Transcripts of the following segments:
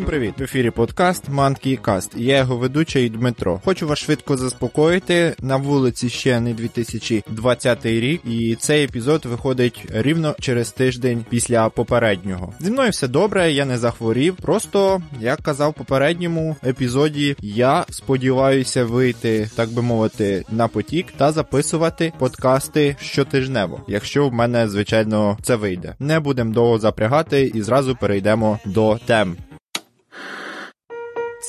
Всім привіт! В ефірі подкаст Манкі Каст. Я його ведучий Дмитро. Хочу вас швидко заспокоїти. На вулиці ще не 2020 рік, і цей епізод виходить рівно через тиждень після попереднього. Зі мною все добре, я не захворів. Просто як казав попередньому епізоді, я сподіваюся вийти, так би мовити, на потік та записувати подкасти щотижнево, якщо в мене звичайно це вийде. Не будемо довго запрягати і зразу перейдемо до тем.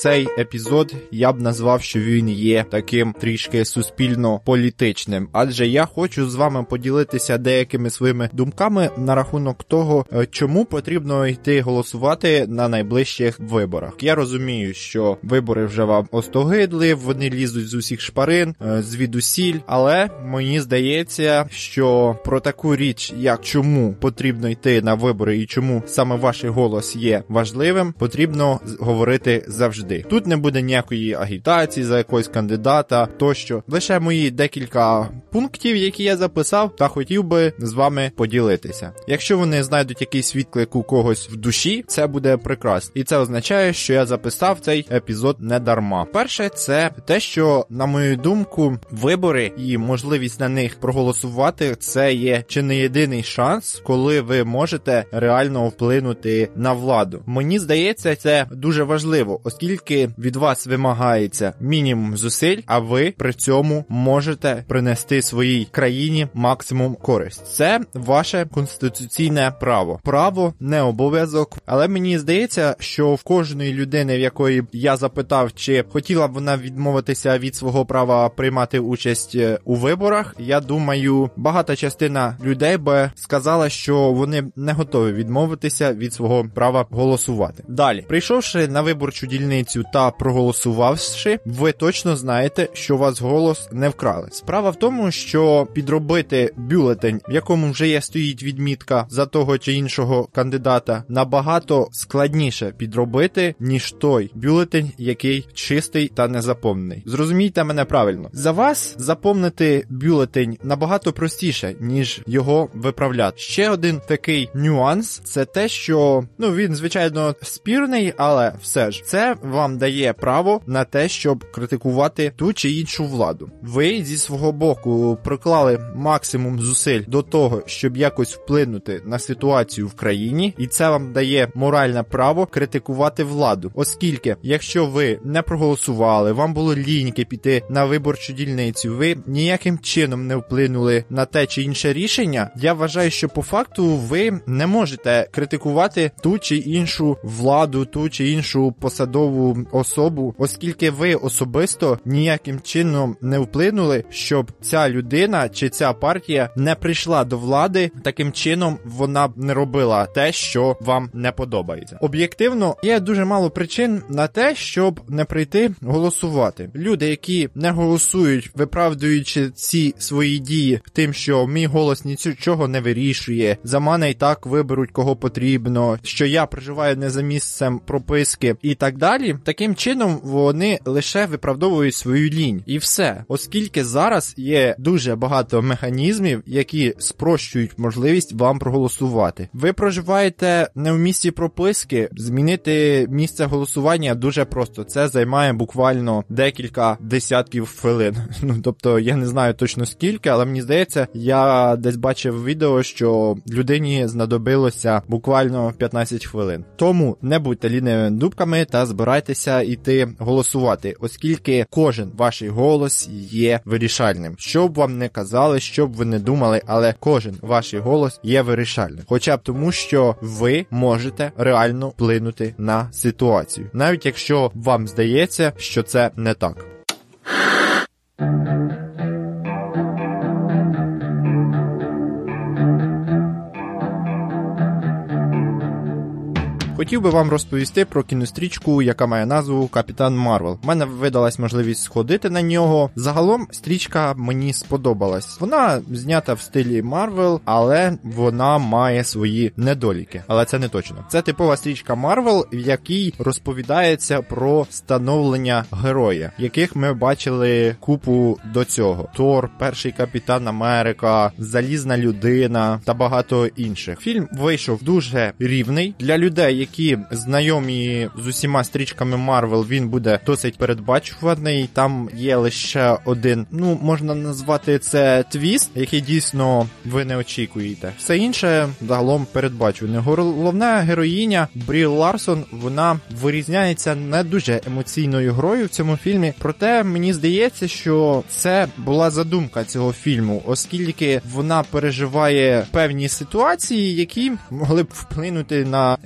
Цей епізод я б назвав, що він є таким трішки суспільно-політичним, адже я хочу з вами поділитися деякими своїми думками на рахунок того, е, чому потрібно йти голосувати на найближчих виборах. Я розумію, що вибори вже вам остогидли, вони лізуть з усіх шпарин, е, звідусіль, але мені здається, що про таку річ, як чому потрібно йти на вибори і чому саме ваш голос є важливим, потрібно говорити завжди завжди. Тут не буде ніякої агітації за якогось кандидата тощо. Лише мої декілька пунктів, які я записав, та хотів би з вами поділитися. Якщо вони знайдуть якийсь відклик у когось в душі, це буде прекрасно. І це означає, що я записав цей епізод не дарма. Перше, це те, що, на мою думку, вибори і можливість на них проголосувати це є чи не єдиний шанс, коли ви можете реально вплинути на владу. Мені здається, це дуже важливо, оскільки оскільки від вас вимагається мінімум зусиль, а ви при цьому можете принести своїй країні максимум користь. Це ваше конституційне право. Право не обов'язок, але мені здається, що в кожної людини, в якої я запитав, чи хотіла б вона відмовитися від свого права приймати участь е, у виборах. Я думаю, багата частина людей би сказала, що вони не готові відмовитися від свого права голосувати. Далі, прийшовши на виборчу дільницю петицію та проголосувавши, ви точно знаєте, що вас голос не вкрали. Справа в тому, що підробити бюлетень, в якому вже є стоїть відмітка за того чи іншого кандидата, набагато складніше підробити, ніж той бюлетень, який чистий та незаповнений. Зрозумійте мене правильно. За вас заповнити бюлетень набагато простіше, ніж його виправляти. Ще один такий нюанс це те, що ну він звичайно спірний, але все ж це вам дає право на те, щоб критикувати ту чи іншу владу. Ви зі свого боку приклали максимум зусиль до того, щоб якось вплинути на ситуацію в країні, і це вам дає моральне право критикувати владу, оскільки, якщо ви не проголосували, вам було ліньки піти на виборчу дільницю, ви ніяким чином не вплинули на те чи інше рішення. Я вважаю, що по факту ви не можете критикувати ту чи іншу владу, ту чи іншу посадову особу, оскільки ви особисто ніяким чином не вплинули, щоб ця людина чи ця партія не прийшла до влади, таким чином вона б не робила те, що вам не подобається. Об'єктивно, є дуже мало причин на те, щоб не прийти голосувати. Люди, які не голосують, виправдуючи ці свої дії тим, що мій голос нічого не вирішує, за мене і так виберуть кого потрібно, що я проживаю не за місцем прописки і так далі. Таким чином вони лише виправдовують свою лінь, і все, оскільки зараз є дуже багато механізмів, які спрощують можливість вам проголосувати. Ви проживаєте не в місці прописки, змінити місце голосування дуже просто. Це займає буквально декілька десятків хвилин. Ну тобто я не знаю точно скільки, але мені здається, я десь бачив відео, що людині знадобилося буквально 15 хвилин. Тому не будьте лінивими дубками та збирайте збиратися іти голосувати, оскільки кожен ваш голос є вирішальним. Що б вам не казали, що б ви не думали, але кожен ваш голос є вирішальним. Хоча б тому, що ви можете реально вплинути на ситуацію, навіть якщо вам здається, що це не так. Хотів би вам розповісти про кінострічку, яка має назву Капітан Марвел. У мене видалась можливість сходити на нього. Загалом стрічка мені сподобалась. Вона знята в стилі Марвел, але вона має свої недоліки. Але це не точно. Це типова стрічка Марвел, в якій розповідається про становлення героя, яких ми бачили купу до цього: Тор, Перший Капітан Америка, Залізна людина та багато інших. Фільм вийшов дуже рівний для людей, які які знайомі з усіма стрічками Марвел, він буде досить передбачуваний. Там є лише один, ну можна назвати це твіст, який дійсно ви не очікуєте. Все інше загалом передбачуване. Головна героїня Брі Ларсон вона вирізняється не дуже емоційною грою в цьому фільмі. Проте мені здається, що це була задумка цього фільму, оскільки вона переживає певні ситуації, які могли б вплинути на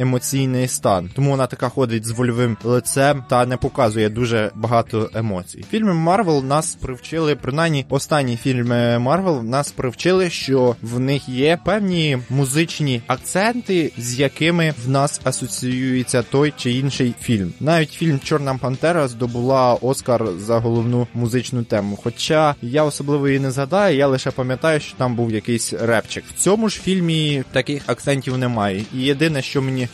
емоційний стан. Тому вона така ходить з вольовим лицем та не показує дуже багато емоцій. Фільми Марвел нас привчили, принаймні останні фільми Марвел нас привчили, що в них є певні музичні акценти, з якими в нас асоціюється той чи інший фільм. Навіть фільм Чорна Пантера здобула Оскар за головну музичну тему. Хоча я особливо її не згадаю, я лише пам'ятаю, що там був якийсь репчик. В цьому ж фільмі таких акцентів немає. І єдине, що мені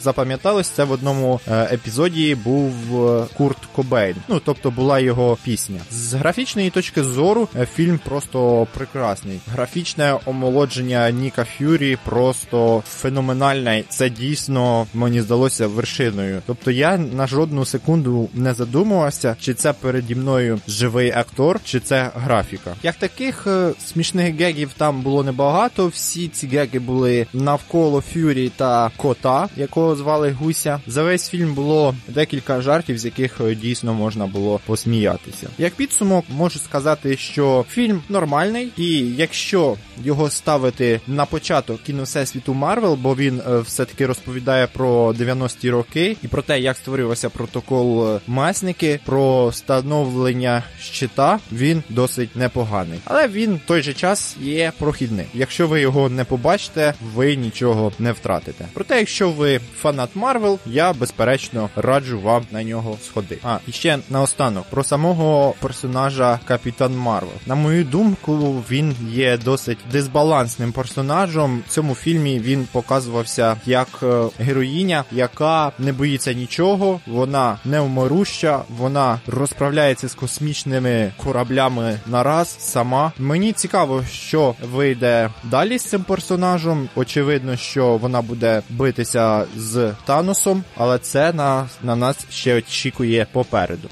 запам'яталось, це в одному е, епізоді був е, Курт Кобейн. Ну тобто була його пісня. З графічної точки зору е, фільм просто прекрасний. Графічне омолодження Ніка Ф'юрі просто феноменальне. Це дійсно мені здалося вершиною. Тобто я на жодну секунду не задумувався, чи це переді мною живий актор, чи це графіка. Як таких смішних гегів там було небагато. Всі ці геги були навколо Ф'юрі та кота, якого звали Гуся. За весь фільм було декілька жартів, з яких е, дійсно можна було посміятися. Як підсумок, можу сказати, що фільм нормальний, і якщо його ставити на початок кіно всесвіту Марвел, бо він е, все-таки розповідає про 90-ті роки і про те, як створювався протокол Месники, про становлення Щита, він досить непоганий. Але він в той же час є прохідним. Якщо ви його не побачите, ви нічого не втратите. Проте, якщо ви фанат Марвел, я безперечно раджу вам на нього сходити. А і ще наостанок про самого персонажа Капітан Марвел. На мою думку, він є досить дисбалансним персонажем. В цьому фільмі він показувався як е, героїня, яка не боїться нічого, вона невмируща, вона розправляється з космічними кораблями нараз сама. Мені цікаво, що вийде далі з цим персонажем. Очевидно, що вона буде битися з Таносом, але це на, на нас ще очікує попереду.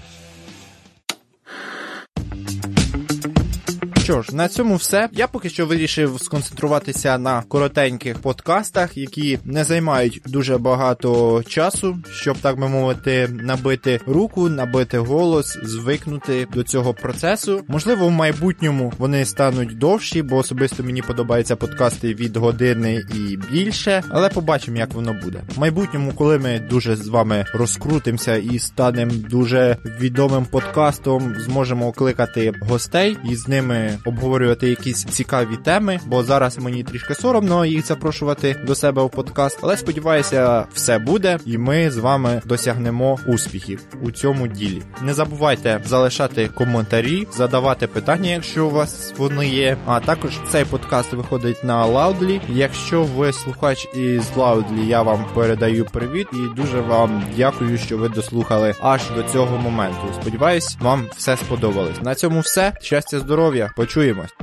Що ж, на цьому все. Я поки що вирішив сконцентруватися на коротеньких подкастах, які не займають дуже багато часу, щоб так би мовити, набити руку, набити голос, звикнути до цього процесу. Можливо, в майбутньому вони стануть довші, бо особисто мені подобаються подкасти від години і більше. Але побачимо, як воно буде. В майбутньому, коли ми дуже з вами розкрутимося і станемо дуже відомим подкастом, зможемо окликати гостей і з ними обговорювати якісь цікаві теми, бо зараз мені трішки соромно їх запрошувати до себе в подкаст. Але сподіваюся, все буде, і ми з вами досягнемо успіхів у цьому ділі. Не забувайте залишати коментарі, задавати питання, якщо у вас вони є. А також цей подкаст виходить на Loudly. Якщо ви слухач із Loudly, я вам передаю привіт і дуже вам дякую, що ви дослухали аж до цього моменту. Сподіваюсь, вам все сподобалось. На цьому все. Щастя, здоров'я. Почуємось.